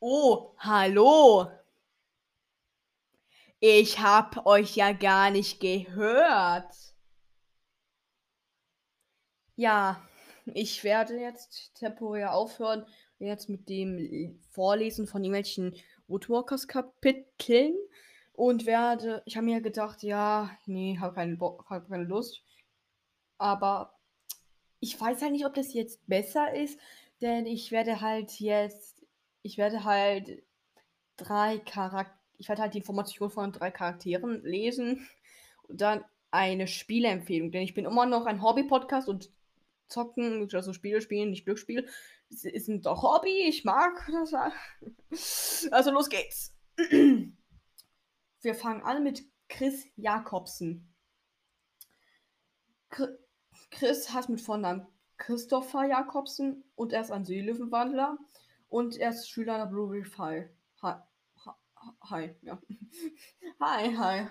Oh, hallo. Ich hab euch ja gar nicht gehört. Ja, ich werde jetzt temporär aufhören, jetzt mit dem Vorlesen von irgendwelchen Woodwalkers-Kapiteln und werde ich habe mir gedacht: „Ja, ne, habe keinen Bock habe keine Lust.“ Aber ich weiß halt nicht, ob das jetzt besser ist, denn ich werde halt jetzt ich werde halt 3 Charak ich werde halt die Information von 3 Charakteren lesen und dann eine Spieleempfehlung, denn ich bin immer noch ein Hobby-Podcast und Zocken, also Spiele spielen, nicht Glücksspiel, ist ist 'n doch Hobby. Ich mag das Also los geht's. Wir fangen an mit Chris Jakobsen. Chr Chris heißt mit Vornamen Christopher Jakobsen und er ist ein Seelöwenwandler und er ist Schüler der Blue Reef High. Ha High, ja. Hi, hi.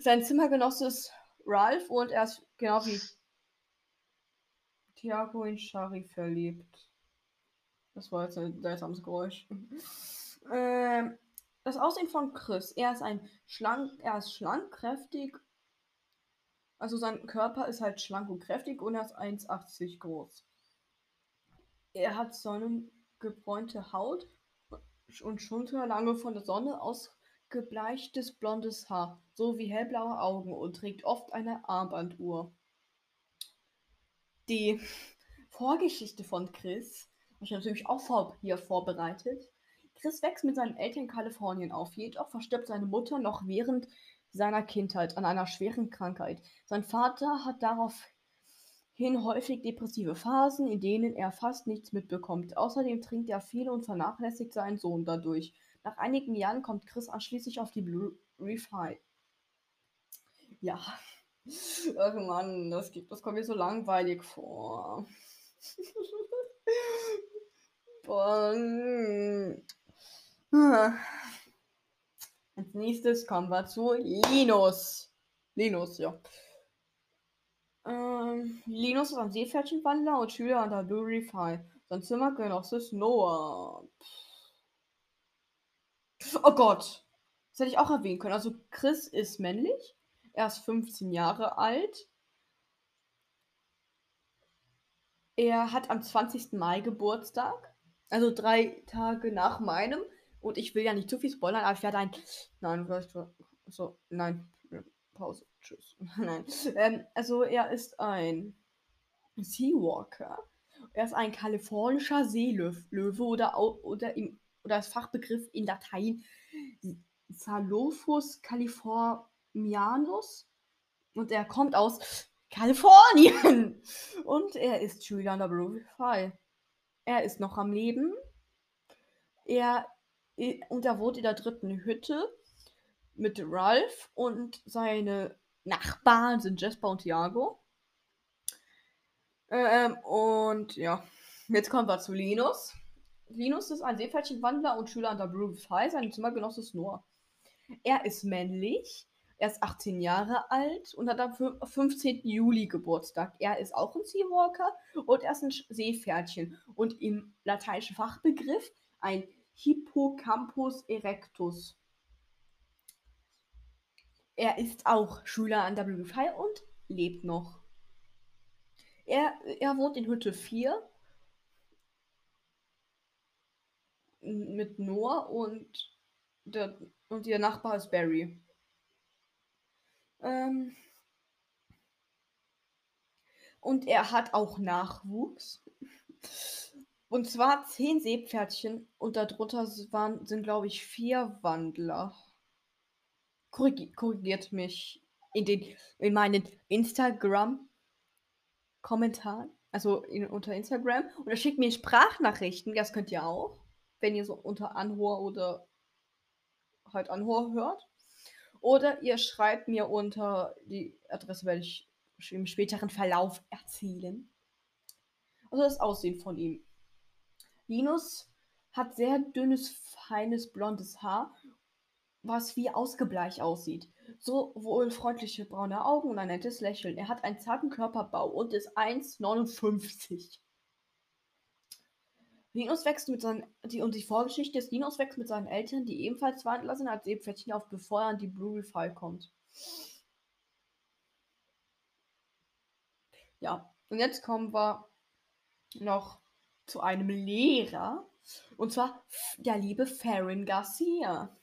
Sein Zimmergenosse ist Ralph und er ist genau wie Tiago in Shari verliebt. Das war jetzt 'n seltsames Geräusch. Ähm, das Aussehen von Chris. Er ist ein schlank er ist schlank, kräftig also sein Körper ist halt schlank und kräftig und er ist 1,80 groß. Er hat sonnengebräunte Haut und schulterlange, von der Sonne ausgebleichtes blondes Haar sowie hellblaue Augen und trägt oft eine Armbanduhr. Die Vorgeschichte von Chris habe ich natürlich auch vor hier vorbereitet. Chris wächst mit seinen Eltern in Kalifornien auf, jedoch verstirbt seine Mutter noch während seiner Kindheit an einer schweren Krankheit. Sein Vater hat daraufhin häufig depressive Phasen, in denen er fast nichts mitbekommt. Außerdem trinkt er viel und vernachlässigt seinen Sohn dadurch. Nach einigen Jahren kommt Chris a schließlich auf die Blue Reef High. Ja. Ach Mann, das gibt das kommt mir so langweilig vor. Hm. Als Nächstes kommen wir zu Linus. Linus, ja. Ähm, Linus ist ein Seepferdchenwandler und Schüler an der Blue High. Sein Zimmergenosse ist Noah. Oh Gott! Das hätte ich auch erwähnen können. Also Chris ist männlich. Er ist 15 Jahre alt. Er hat am 20. Mai Geburtstag, also 3 Tage nach meinem. Und ich will ja nicht zu viel spoilern, aber ich werde ein nein, so, nein, Pause, tschüss. Nein. Ähm, also er ist ein Seawalker. Er ist ein kalifornischer Seelöwe oder oder oder als Fachbegriff in Latein Psalophus californianus und er kommt aus Kalifornien und er ist Schüler an der High. Er ist noch am Leben. Er und er wohnt in der 3. Hütte mit Ralph und seine Nachbarn sind Jasper und Tiago. Ähm, und ja, jetzt kommen wir zu Linus. Linus ist ein Seepferdchenwandler und Schüler an der Blue Reef High. Sein Zimmergenosse ist Noah. Er ist männlich. Er ist 18 Jahre alt und hat am fün 15. Juli Geburtstag. Er ist auch 'n Seawalker und er ist 'n Sch Seepferdchen und im lateinischen Fachbegriff ein Hippocampus erectus. Er ist auch Schüler an High und lebt noch. Er er wohnt in Hütte 4 m mit Noah und der und ihr Nachbar ist Barry. Ähm und er hat auch Nachwuchs. Und zwar 10 Seepferdchen und dadrunter s waren sind, glaube ich, 4 Wandler. Korrigi korrigiert mich in den in meinen Instagram Kommentaren, also in unter Instagram oder schickt mir Sprachnachrichten, das könnt ihr auch, wenn ihr so unter Anhor oder halt Anhor hört. Oder ihr schreibt mir unter die Adresse werde ich im späteren Verlauf erzählen. Also das Aussehen von ihm. Linus hat sehr dünnes, feines, blondes Haar, was wie ausgebleicht aussieht. Sowohl freundliche braune Augen und ein nettes Lächeln. Er hat einen zarten Körperbau und ist 1,59. Linus wächst mit seinen, die, und die Vorgeschichte ist, Linus wächst mit seinen Eltern, die ebenfalls Wandler sind, als Seepferdchen auf, bevor er an die Blue Fall kommt. Ja, und jetzt kommen wir noch zu einem Lehrer, und zwar der liebe Farron Garcia.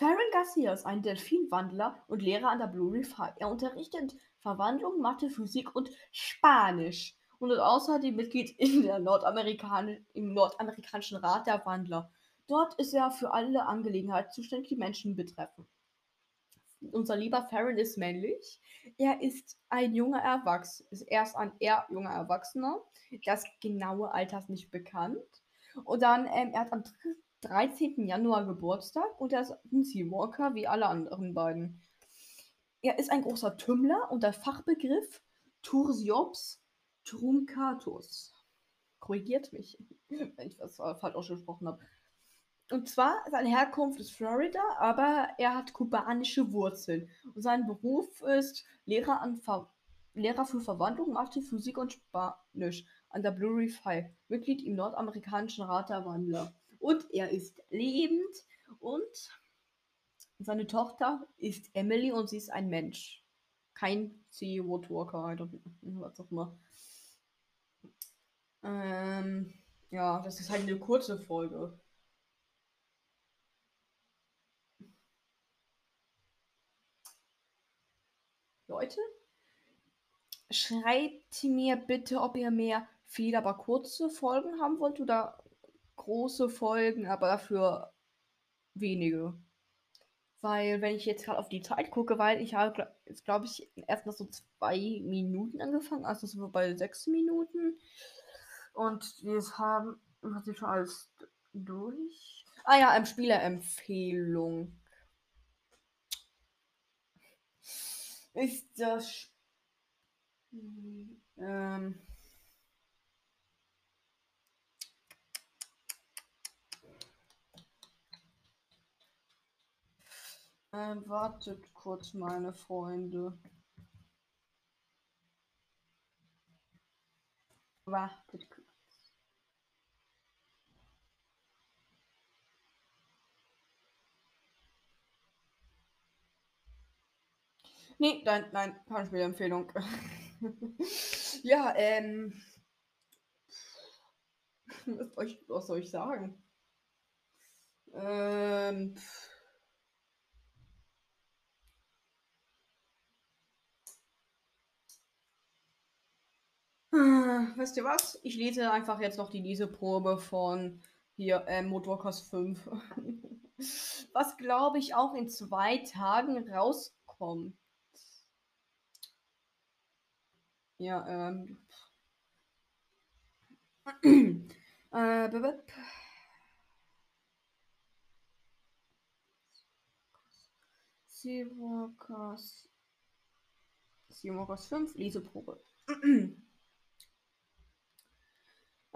Farron Garcia ist ein Delfinwandler und Lehrer an der Blue Reef High. Er unterrichtet Verwandlung, Mathe, Physik und Spanisch und ist außerdem Mitglied in der Nordamerikani im Nordamerikanischen Rat der Wandler. Dort ist er für alle Angelegenheiten zuständig, die Menschen betreffen. Unser lieber Farron ist männlich. Er ist ein junger Erwachsener. Er ist ein eher junger Erwachsener. Das genaue Alter ist nicht bekannt. Und dann, ähm, er hat am 13. Januar Geburtstag und er ist ein Seawalker wie alle anderen beiden. Er ist ein großer Tümmler und der Fachbegriff Tursiops truncatus. Korrigiert mich, wenn ich was falsch ausgesprochen habe. Und zwar, seine Herkunft ist Florida, aber er hat kubanische Wurzeln. Und sein Beruf ist Lehrer, an Ver Lehrer für Verwandlung, Mathe, Physik und Spanisch an der Blue Reef High. Mitglied im nordamerikanischen Rat der Wandler. Und er ist lebend und seine Tochter ist Emily und sie ist ein Mensch. Kein CEO Walker, was auch immer. Ähm, ja, das ist halt eine kurze Folge. Leute, schreibt mir bitte, ob ihr mehr viele, aber kurze Folgen haben wollt oder große Folgen, aber dafür wenige. Weil, wenn ich jetzt gerade auf die Zeit gucke, weil ich habe jetzt, glaube ich, erst noch so zwei Minuten angefangen, also sind wir bei sechs Minuten. Und wir haben hat sich schon alles durch. Ah ja, ähm, Spielerempfehlung. Ist das. Ähm, ähm, wartet kurz, meine Freunde. Wartet kurz. Nee, nein, nein, keine Spielempfehlung. ja, ähm. Was soll, ich, was soll ich sagen? Ähm. Weißt du was? Ich lese einfach jetzt noch die Leseprobe von hier ähm, Motorcast 5. was glaube ich auch in zwei Tagen rauskommt. Ja, ähm. äh, bip. Seawalkers. Seawalkers 5, Leseprobe.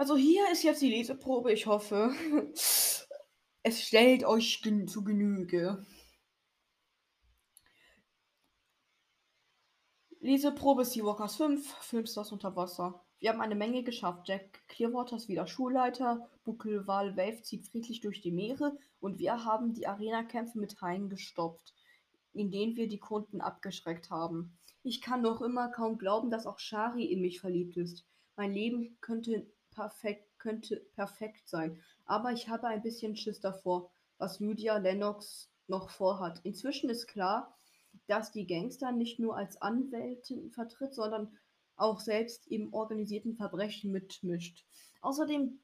Also hier ist jetzt die Leseprobe. Ich hoffe, es stellt euch zu Genüge. Leseprobe Seawalkers 5, Filmstars unter Wasser. Wir haben eine Menge geschafft. Jack Clearwater ist wieder Schulleiter, Buckelwal Wave zieht friedlich durch die Meere und wir haben die Arena-Kämpfe mit Haien gestopft, in denen wir die Kunden abgeschreckt haben. Ich kann noch immer kaum glauben, dass auch Shari in mich verliebt ist. Mein Leben könnte perfekt, könnte perfekt sein, aber ich habe ein bisschen Schiss davor, was Lydia Lennox noch vorhat. Inzwischen ist klar, dass die Gangster nicht nur als Anwältin vertritt, sondern auch selbst im organisierten Verbrechen mitmischt. Außerdem,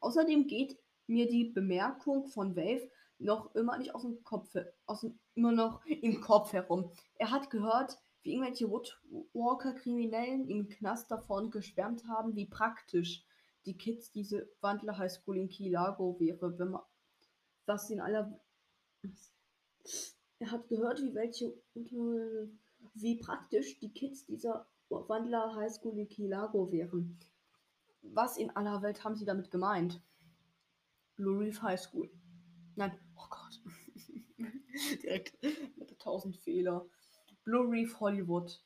außerdem geht mir die Bemerkung von Wave noch immer nicht aus dem Kopf, aus dem, immer noch im Kopf herum. Er hat gehört, wie irgendwelche Woodwalker-Kriminellen im Knast davon geschwärmt haben, wie praktisch die Kids diese Wandler High School in Key Largo wäre, wenn man was in aller er hat gehört, wie welche wie praktisch die Kids dieser Wandler High School in Kilago wären. Was in aller Welt haben sie damit gemeint? Blue Reef High School. Nein, oh Gott. Direkt mit tausend Fehler. Blue Reef Hollywood.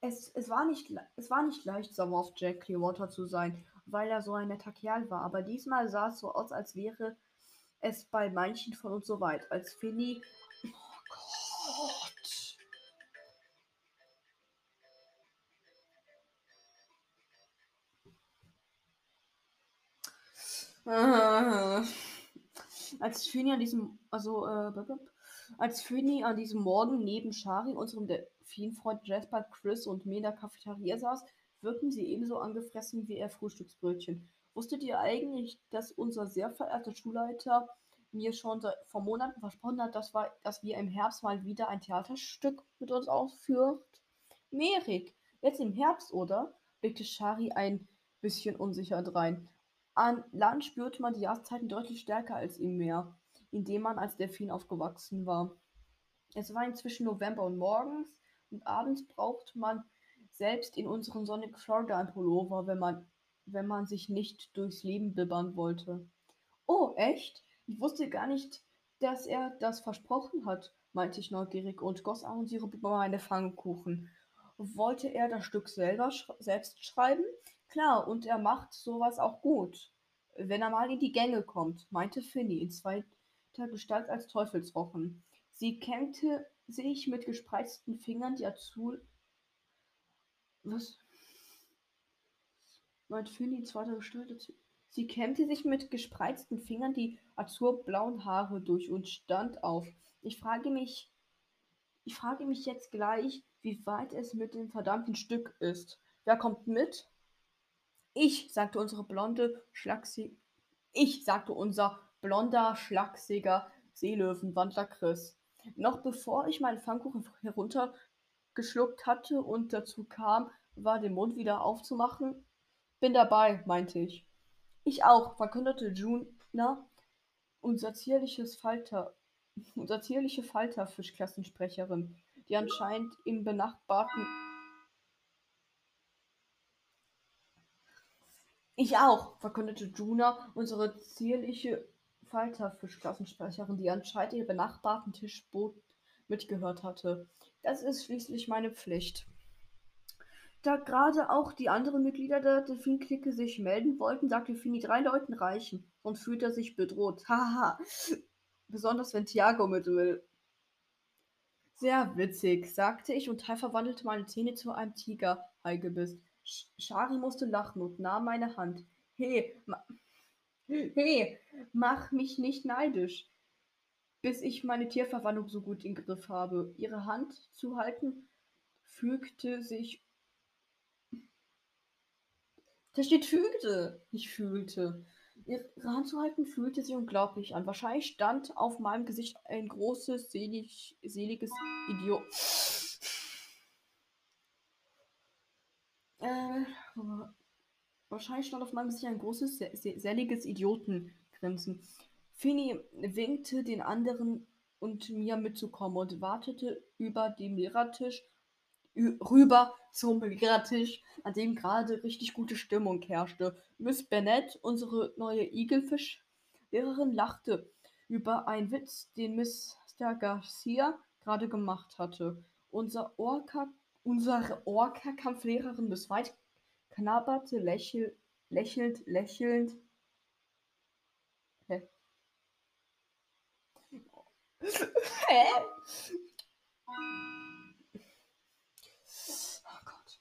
Es, es, war nicht, es war nicht leicht, sauer auf Jack Clearwater zu sein, weil er so ein netter Kerl war. Aber diesmal sah es so aus, als wäre es bei manchen von uns so weit. Als Finny. Oh Gott. Ah. Als Finny an diesem, also, äh, als Finny an diesem Morgen neben Shari, unserem Delfinfreund Jasper, Chris und der Cafeteria saß, wirkten sie ebenso angefressen wie ihr Frühstücksbrötchen. Wusstet ihr eigentlich, dass unser sehr verehrter Schulleiter mir schon vor Monaten versprochen hat, dass wir, dass wir im Herbst mal wieder ein Theaterstück mit uns aufführt? Merik, jetzt im Herbst, oder? blickte Shari ein bisschen unsicher drein. An Land spürte man die Jahreszeiten deutlich stärker als im Meer, in dem man als Delfin aufgewachsen war. Es war inzwischen November und morgens und abends braucht man selbst in unserem sonnigen Florida ein Pullover, wenn man, wenn man sich nicht durchs Leben bibbern wollte. Oh, echt? Ich wusste gar nicht, dass er das versprochen hat, meinte ich neugierig und goss Ahornsirup über meine Pfannkuchen. Wollte er das Stück selber sch selbst schreiben? Klar, und er macht sowas auch gut. Wenn er mal in die Gänge kommt, meinte Finny in zweiter Gestalt als Teufelsrochen. Sie kämmte sich mit gespreizten Fingern die Azul was? Meint Finny in zweiter Gestalt? Sie kämmte sich mit gespreizten Fingern die azurblauen Haare durch und stand auf. Ich frage mich, ich frage mich jetzt gleich, wie weit es mit dem verdammten Stück ist. Wer kommt mit? Ich, sagte unsere blonde, schlachsige, ich, sagte unser blonder, schlachsiger Seelöwenwandler Chris. Noch bevor ich meinen Pfannkuchen herunter geschluckt hatte und dazu kam, war den Mund wieder aufzumachen. Bin dabei, meinte ich. Ich auch, verkündete Juna, unser zierliches Falter, unser zierliche Falterfischklassensprecherin, die anscheinend im benachbarten Ich auch, verkündete Juna, unsere zierliche Falterfischklassensprecherin, die anscheinend im benachbarten Tischboot mitgehört hatte. Das ist schließlich meine Pflicht. Da gerade auch die anderen Mitglieder der Delfin-Clique sich melden wollten, sagte Fini drei Leuten reichen und fühlte sich bedroht. Haha. Besonders wenn Tiago mit will. Sehr witzig, sagte ich und Teil verwandelte meine Zähne zu einem Tiger-Haigebiss. Shari musste lachen und nahm meine Hand. Hey, ma hey, mach mich nicht neidisch bis ich meine Tierverwandlung so gut im Griff habe. Ihre Hand zu halten fügte sich. Da steht fügte, nicht fühlte. Ihre Hand zu halten fühlte sich unglaublich an. Wahrscheinlich stand auf meinem Gesicht ein großes, selig, seliges Idiot. Äh, wahrscheinlich stand auf meinem Gesicht ein großes, seliges Idiotengrinsen. Fini winkte den anderen und mir mitzukommen und wartete über dem Lehrertisch rüber zum Lehrertisch, an dem gerade richtig gute Stimmung herrschte. Miss Bennett, unsere neue Igelfisch-Lehrerin, lachte über einen Witz, den Mr. Garcia gerade gemacht hatte. Unser Orca, unsere Orca-Kampflehrerin Miss White knabberte lächel, lächelnd, lächelnd Hä? Oh Gott.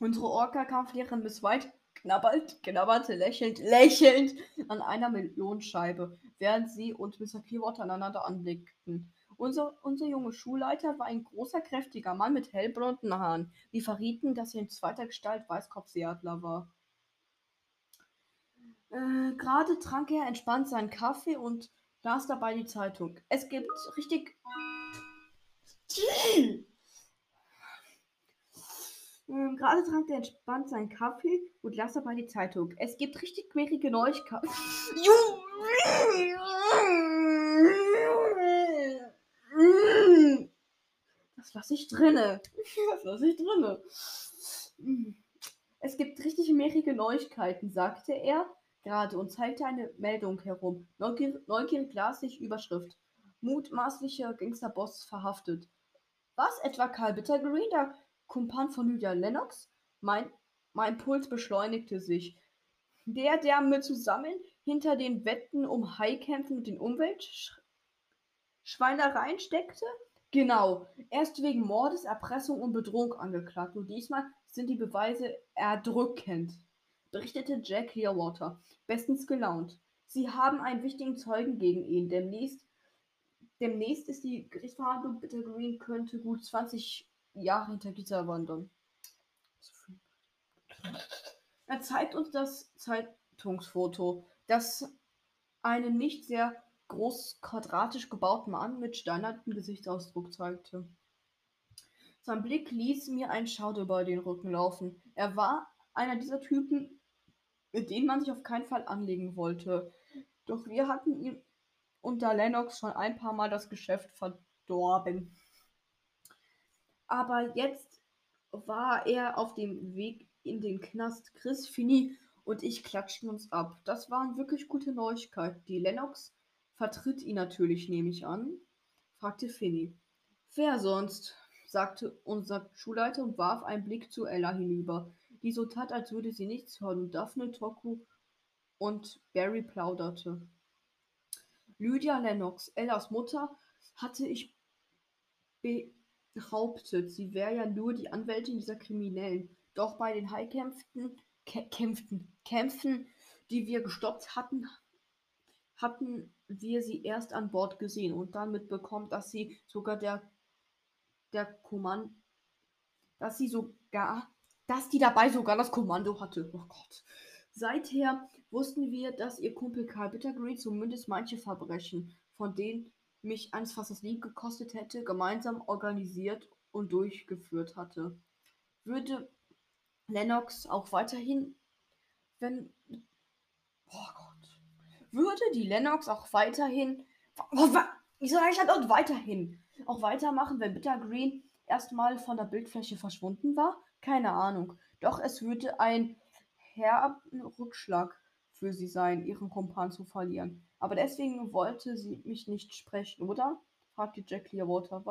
Unsere Orca-Kampflehrerin Miss White knabbert, knabberte lächelnd, lächelnd an einer Melonscheibe, während sie und Mr. Clearwater aneinander anblickten. Unser, unser junger Schulleiter war ein großer, kräftiger Mann mit hellblonden Haaren, die verrieten, dass er in zweiter Gestalt Weißkopfseeadler war. Äh, Gerade trank er entspannt seinen Kaffee und las dabei die Zeitung. Es gibt richtig. Ähm, gerade trank er entspannt seinen Kaffee und las dabei die Zeitung. Es gibt richtig quälige Neuigkeiten. Das lasse ich drinne. Das lasse ich drinne. Es gibt richtig mehrere Neuigkeiten, sagte er gerade und zeigte eine Meldung herum. Neugierig, neugierig las ich Überschrift. Mutmaßlicher Gangsterboss verhaftet. Was, etwa Karl Bittergreen, der Kumpan von Lydia Lennox? Mein, mein Puls beschleunigte sich. Der, der mit zusammen hinter den Wetten um Haikämpfen und den Umweltschweinereien steckte? Genau, er ist wegen Mordes, Erpressung und Bedrohung angeklagt und diesmal sind die Beweise erdrückend, berichtete Jack Clearwater, bestens gelaunt. Sie haben einen wichtigen Zeugen gegen ihn. Demnächst, demnächst ist die Gerichtsverhandlung. Bitter Green könnte gut 20 Jahre hinter Gitter wandern. Er zeigt uns das Zeitungsfoto, das einen nicht sehr groß quadratisch gebauten Mann mit steinernem Gesichtsausdruck zeigte. Sein Blick ließ mir ein Schauder über den Rücken laufen. Er war einer dieser Typen, mit denen man sich auf keinen Fall anlegen wollte. Doch wir hatten ihm unter Lennox schon ein paar Mal das Geschäft verdorben. Aber jetzt war er auf dem Weg in den Knast. Chris, Fini und ich klatschten uns ab. Das waren wirklich gute Neuigkeiten. Die Lennox vertritt ihn natürlich, nehme ich an, fragte Finny. Wer sonst? sagte unser Schulleiter und warf einen Blick zu Ella hinüber, die so tat, als würde sie nichts hören, und Daphne, Toku und Barry plauderte. Lydia Lennox, Ellas Mutter, hatte ich behauptet, sie wäre ja nur die Anwältin dieser Kriminellen. Doch bei den Highkämpfen, Kämpfen, Kämpfen, die wir gestoppt hatten, hatten wir sie erst an Bord gesehen und dann mitbekommen, dass sie sogar der der Kommando, dass sie sogar, dass die dabei sogar das Kommando hatte. Oh Gott. Seither wussten wir, dass ihr Kumpel Karl Bittergreen zumindest manche Verbrechen, von denen mich eins fast das Leben gekostet hätte, gemeinsam organisiert und durchgeführt hatte. Würde Lennox auch weiterhin, wenn, oh würde die Lennox auch weiterhin, ich sage ich halt auch weiterhin, auch weitermachen, wenn Bitter Green erstmal von der Bildfläche verschwunden war? Keine Ahnung. Doch es würde ein herben Rückschlag für sie sein, ihren Kumpan zu verlieren. Aber deswegen wollte sie mich nicht sprechen, oder? fragte Jack Clearwater.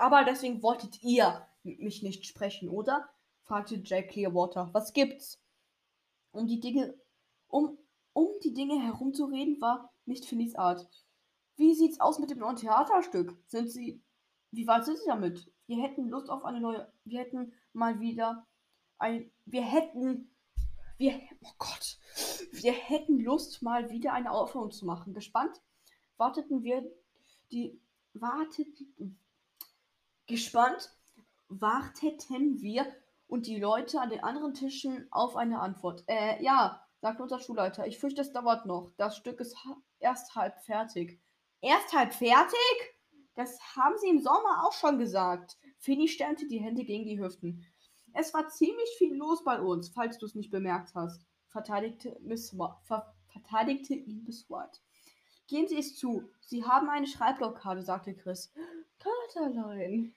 Aber deswegen wolltet ihr mich nicht sprechen, oder? fragte Jack Clearwater. Was gibt's? Um die Dinge, um, um die Dinge herumzureden, war nicht Finnys Art. Wie sieht's aus mit dem neuen Theaterstück? Sind Sie. Wie weit sind Sie damit? Wir hätten Lust auf eine neue. Wir hätten mal wieder ein. Wir hätten. Wir. Oh Gott. Wir hätten Lust, mal wieder eine Aufführung zu machen. Gespannt warteten wir die. Warteten. Gespannt warteten wir und die Leute an den anderen Tischen auf eine Antwort. Äh, ja, sagt unser Schulleiter. Ich fürchte, es dauert noch. Das Stück ist erst halb fertig. Erst halb fertig? Das haben sie im Sommer auch schon gesagt. Finny sternte die Hände gegen die Hüften. Es war ziemlich viel los bei uns, falls du es nicht bemerkt hast, verteidigte, Miss ver verteidigte ihn Miss White. Gehen Sie es zu. Sie haben eine Schreibblockade, sagte Chris. Katerlein.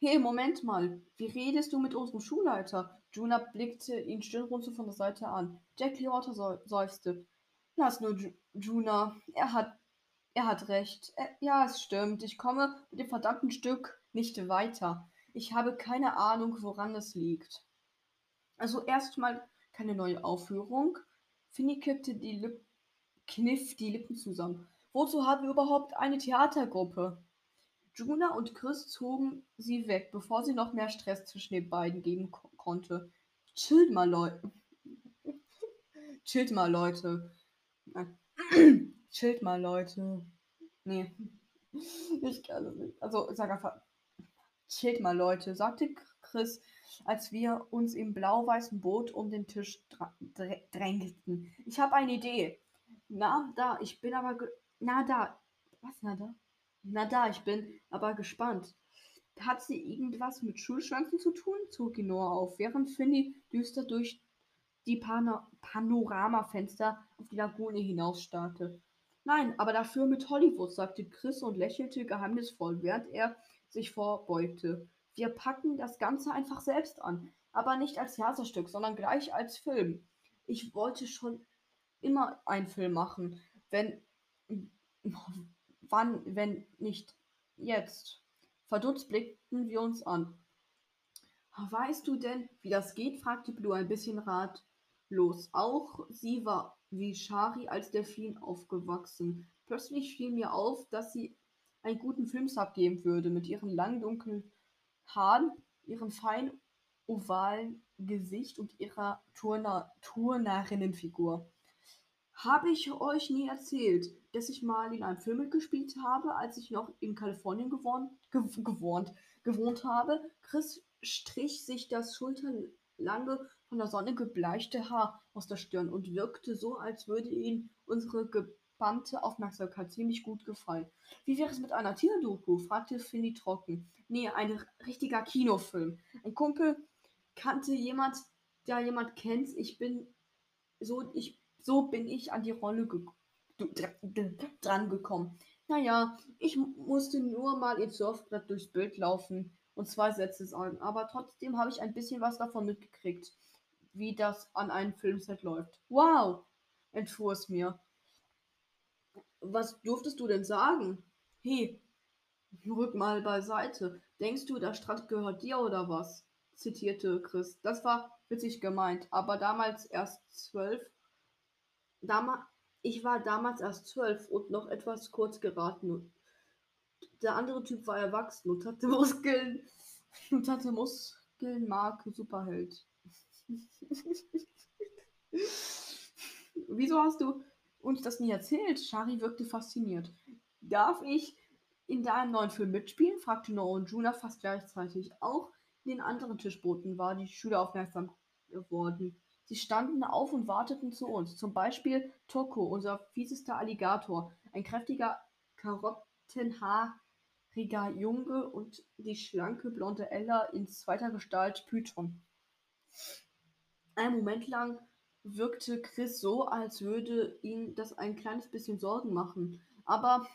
Hey, Moment mal. Wie redest du mit unserem Schulleiter? Juna blickte ihn stirnrunzelnd von der Seite an. Jack Leotter seufzte. Lass nur Juna. Er hat, er hat recht. Er, ja, es stimmt. Ich komme mit dem verdammten Stück nicht weiter. Ich habe keine Ahnung, woran es liegt. Also erstmal keine neue Aufführung. Finny kippte die Lip kniff die Lippen zusammen. Wozu haben wir überhaupt eine Theatergruppe? Juna und Chris zogen sie weg, bevor sie noch mehr Stress zwischen den beiden geben ko konnte. Chillt mal, Leute. Chillt mal, Leute. Chillt mal, Leute. Nee. Ich kann es nicht. Also, sag einfach. Chillt mal, Leute, sagte Chris, als wir uns im blau-weißen Boot um den Tisch drängten. Ich habe eine Idee. Na, da, ich bin aber. Na, da. Was, na, da? Na, da, ich bin aber gespannt. Hat sie irgendwas mit Schulschwanzen zu tun? zog Noah auf, während Finny düster durch die Pano Panoramafenster auf die Lagune hinausstarrte. Nein, aber dafür mit Hollywood, sagte Chris und lächelte geheimnisvoll, während er sich vorbeugte. Wir packen das Ganze einfach selbst an, aber nicht als Theaterstück, sondern gleich als Film. Ich wollte schon immer einen Film machen, wenn wann, wenn nicht jetzt. Verdutzt blickten wir uns an. Weißt du denn, wie das geht? fragte Blue ein bisschen ratlos. Auch sie war wie Shari als Delfin aufgewachsen. Plötzlich fiel mir auf, dass sie einen guten Filmsub geben würde, mit ihren langen dunklen Haaren, ihrem feinen ovalen Gesicht und ihrer Turner Turnerinnenfigur. Habe ich euch nie erzählt, dass ich mal in einem Film mitgespielt habe, als ich noch in Kalifornien gewohnt, gewohnt, gewohnt habe? Chris strich sich das schulterlange, von der Sonne gebleichte Haar aus der Stirn und wirkte so, als würde ihn unsere gebannte Aufmerksamkeit ziemlich gut gefallen. Wie wäre es mit einer Tierdoku? fragte Finny trocken. Nee, ein richtiger Kinofilm. Ein Kumpel kannte jemand, der jemand kennt. Ich bin so, ich, so bin ich an die Rolle dran gekommen. Naja, ich musste nur mal ins Surfbrett durchs Bild laufen und zwei Sätze sagen, aber trotzdem habe ich ein bisschen was davon mitgekriegt, wie das an einem Filmset läuft. Wow, entfuhr es mir. Was durftest du denn sagen? Hey, rück mal beiseite. Denkst du, der Strand gehört dir oder was? zitierte Chris. Das war witzig gemeint, aber damals erst zwölf. Dama ich war damals erst zwölf und noch etwas kurz geraten. Der andere Typ war erwachsen und hatte Muskeln und hatte Muskeln, Marke, Superheld. Wieso hast du uns das nie erzählt? Shari wirkte fasziniert. Darf ich in deinem neuen Film mitspielen? fragte Noah und Juna fast gleichzeitig. Auch den anderen Tischbooten war die Schüler aufmerksam geworden. Sie standen auf und warteten zu uns. Zum Beispiel Toko, unser fiesester Alligator, ein kräftiger, karottenhaariger Junge und die schlanke blonde Ella in zweiter Gestalt Python. Einen Moment lang wirkte Chris so, als würde ihn das ein kleines bisschen Sorgen machen. Aber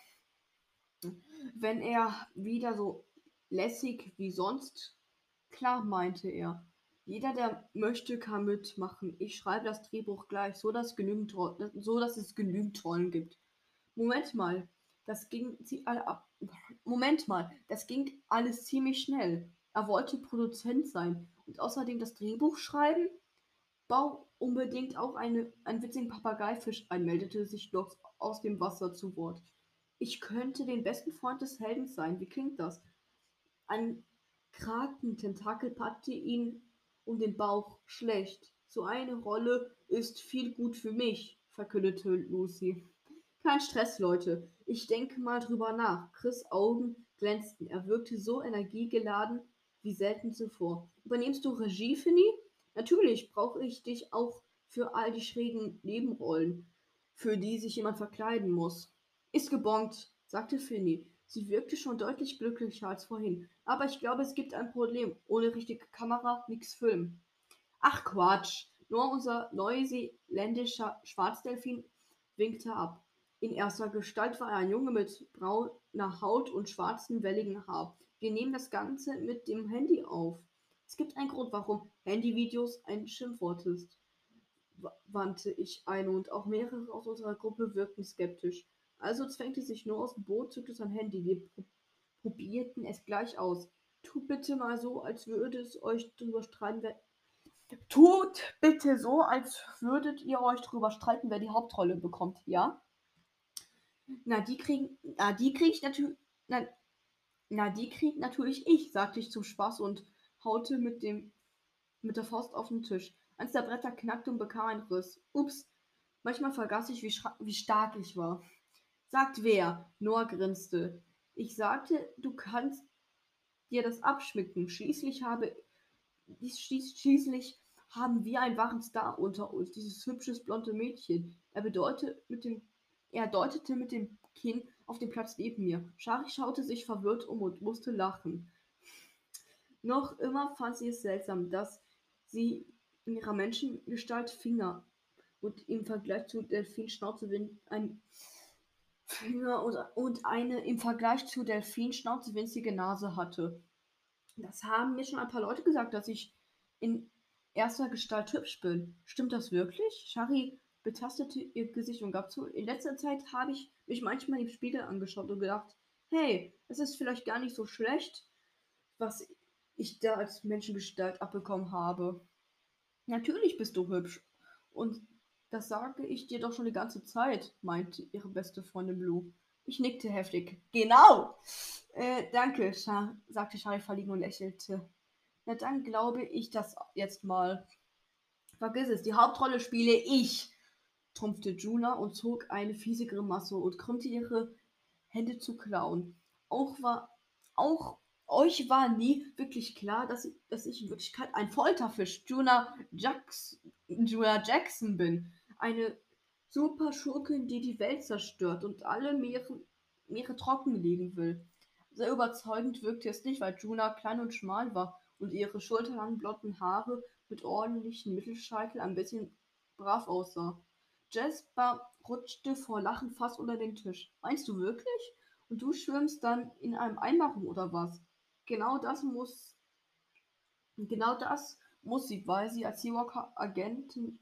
wenn er wieder so lässig wie sonst, klar meinte er. Jeder, der möchte, kann mitmachen. Ich schreibe das Drehbuch gleich, so dass, genügend, so dass es genügend Rollen gibt. Moment mal, das ging Moment mal, das ging alles ziemlich schnell. Er wollte Produzent sein und außerdem das Drehbuch schreiben. Bau unbedingt auch eine, einen witzigen Papageifisch ein, meldete sich Docs aus dem Wasser zu Wort. Ich könnte den besten Freund des Heldens sein. Wie klingt das? Ein Kraken-Tentakel packte ihn um den Bauch. Schlecht. So eine Rolle ist viel gut für mich, verkündete Lucy. Kein Stress, Leute. Ich denke mal drüber nach. Chris' Augen glänzten. Er wirkte so energiegeladen wie selten zuvor. Übernimmst du Regie, Finny? Natürlich brauche ich dich auch für all die schrägen Nebenrollen, für die sich jemand verkleiden muss. Ist gebongt, sagte Finny. Sie wirkte schon deutlich glücklicher als vorhin. Aber ich glaube, es gibt ein Problem. Ohne richtige Kamera nix Film. Ach Quatsch. Nur unser neuseeländischer Schwarzdelfin winkte ab. In erster Gestalt war er ein Junge mit brauner Haut und schwarzem welligen Haar. Wir nehmen das Ganze mit dem Handy auf. Es gibt einen Grund, warum Handyvideos ein Schimpfwort ist, wandte ich ein und auch mehrere aus unserer Gruppe wirkten skeptisch. Also zwängte sich nur aus dem Boot, zückte sein Handy. Wir pro probierten es gleich aus. Tut bitte mal so, als würde es euch drüber streiten, wer. Tut bitte so, als würdet ihr euch drüber streiten, wer die Hauptrolle bekommt, ja? Na, die kriegen. Na, die krieg ich natürlich. Na, na, die kriegt natürlich ich, sagte ich zum Spaß und haute mit dem mit der Faust auf den Tisch. Eins der Bretter knackte und bekam einen Riss. Ups, manchmal vergaß ich, wie, wie stark ich war. Sagt wer? Noah grinste. Ich sagte, du kannst dir das abschmicken. Schließlich habe schließlich haben wir einen wahren Star unter uns, dieses hübsches blonde Mädchen. Er bedeutet mit dem er deutete mit dem Kinn auf den Platz neben mir. Shari schaute sich verwirrt um und musste lachen. Noch immer fand sie es seltsam, dass sie in ihrer Menschengestalt Finger und im Vergleich zu Delfin Schnauzewind ein Finger und eine im Vergleich zu Delfinschnauze winzige Nase hatte. Das haben mir schon ein paar Leute gesagt, dass ich in erster Gestalt hübsch bin. Stimmt das wirklich? Shari betastete ihr Gesicht und gab zu. In letzter Zeit habe ich mich manchmal im Spiegel angeschaut und gedacht, hey, es ist vielleicht gar nicht so schlecht, was ich da als Menschengestalt abbekommen habe. Natürlich bist du hübsch. Und das sage ich dir doch schon die ganze Zeit, meinte ihre beste Freundin Blue. Ich nickte heftig. Genau! Äh, danke, Char sagte Charlie verlegen und lächelte. Na dann glaube ich das jetzt mal. Vergiss es, die Hauptrolle spiele ich, trumpfte Juna und zog eine fiese Grimasse und krümmte ihre Hände zu klauen. Auch war, auch euch war nie wirklich klar, dass, dass ich in Wirklichkeit ein Folterfisch, Juna, Jax, Juna Jackson bin. Eine super Schurkin, die die Welt zerstört und alle Meere, Meere trockenlegen will. Sehr überzeugend wirkte es nicht, weil Juna klein und schmal war und ihre schulterlangen blonden Haare mit ordentlichen Mittelscheitel ein bisschen brav aussah. Jasper rutschte vor Lachen fast unter den Tisch. Meinst du wirklich? Und du schwimmst dann in einem Eimer rum oder was? Genau das muss. Genau das muss sie, weil sie als Seawalker-Agentin.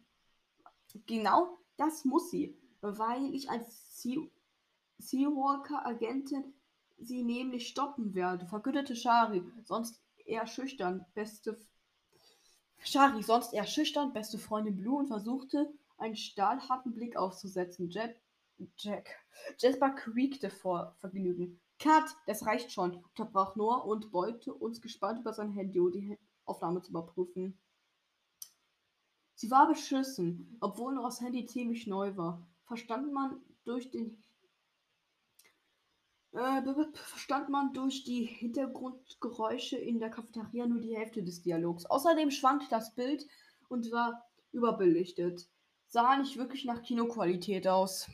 Genau das muss sie, weil ich als Seawalker-Agentin sie nämlich stoppen werde, verkündete Shari, sonst eher schüchtern, beste. Shari, sonst eher schüchtern, beste Freundin Blue und versuchte, einen stahlharten Blick aufzusetzen. Jack, Jack. Jasper quiekte vor Vergnügen. Cut, das reicht schon, unterbrach Noah und beugte uns gespannt über sein Handy, um die Aufnahme zu überprüfen. Sie war beschissen, obwohl noch das Handy ziemlich neu war. Verstand man durch den äh, verstand man durch die Hintergrundgeräusche in der Cafeteria nur die Hälfte des Dialogs. Außerdem schwankte das Bild und war überbelichtet. Sah nicht wirklich nach Kinoqualität aus.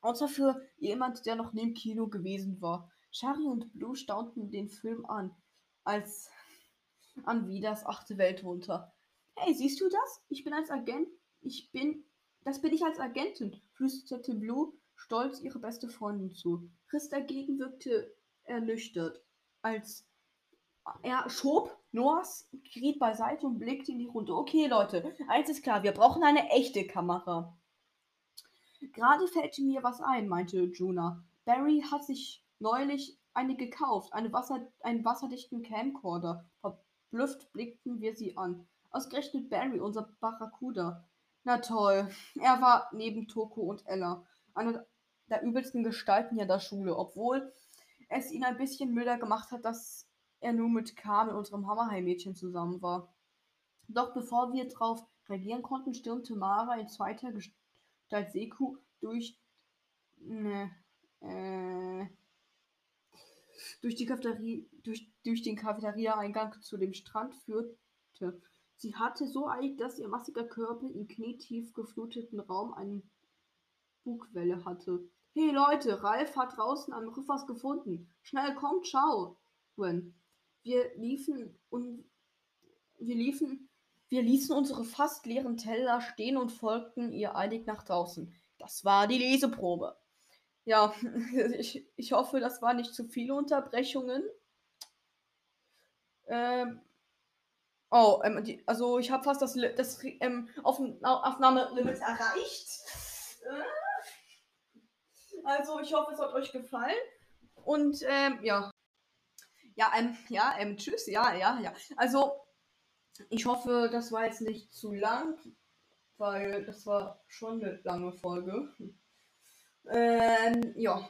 Außer für jemand, der noch neben Kino gewesen war. Shari und Blue staunten den Film an, als an wie das achte Weltwunder. Hey, siehst du das? Ich bin als Agent. Ich bin. Das bin ich als Agentin, flüsterte Blue stolz ihre beste Freundin zu. Chris dagegen wirkte ernüchtert, als er schob Noahs Gerät beiseite und blickte in die Runde. Okay, Leute, eins ist klar, wir brauchen eine echte Kamera. Gerade fällt mir was ein, meinte Juna. Barry hat sich neulich eine gekauft, eine Wasser, einen wasserdichten Camcorder. Verblüfft blickten wir sie an. Ausgerechnet Barry, unser Barracuda. Na toll, er war neben Toko und Ella eine der übelsten Gestalten in der Schule, obwohl es ihn ein bisschen milder gemacht hat, dass er nur mit Carmen, unserem Hammerheim-Mädchen, zusammen war. Doch bevor wir darauf reagieren konnten, stürmte Mara in zweiter Gestalt Seku durch, ne, äh, durch, die durch, durch den Cafeteria-Eingang zu dem Strand führte. Sie hatte so eilig, dass ihr massiger Körper im knietief gefluteten Raum eine Bugwelle hatte. Hey Leute, Ralf hat draußen am Riff was gefunden. Schnell kommt. Gwen. Wir liefen und wir liefen, wir ließen unsere fast leeren Teller stehen und folgten ihr eilig nach draußen. Das war die Leseprobe. Ja, ich, ich hoffe, das waren nicht zu viele Unterbrechungen. Ähm, oh, ähm, die, also ich habe fast das, das ähm, Aufnahmelimit erreicht. Äh, also ich hoffe, es hat euch gefallen. Und ähm, ja. Ja, ähm, ja, ähm, tschüss, ja, ja, ja. Also, ich hoffe, das war jetzt nicht zu lang, weil das war schon eine lange Folge. Ähm, ja.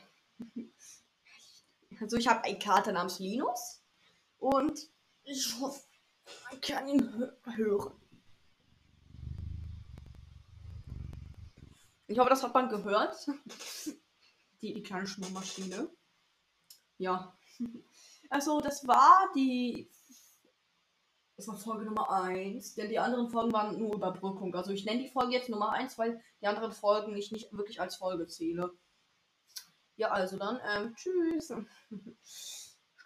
Also, ich habe einen Kater namens Linus und ich hoffe, man kann ihn hören. Ich hoffe, das hat man gehört. Die, die kleine Schnurmaschine. Ja. Also, das war die. Das war Folge Nummer 1. Denn die anderen Folgen waren nur Überbrückung. Also, ich nenne die Folge jetzt Nummer 1, weil die anderen Folgen ich nicht wirklich als Folge zähle. Ja, also dann, ähm, tschüss.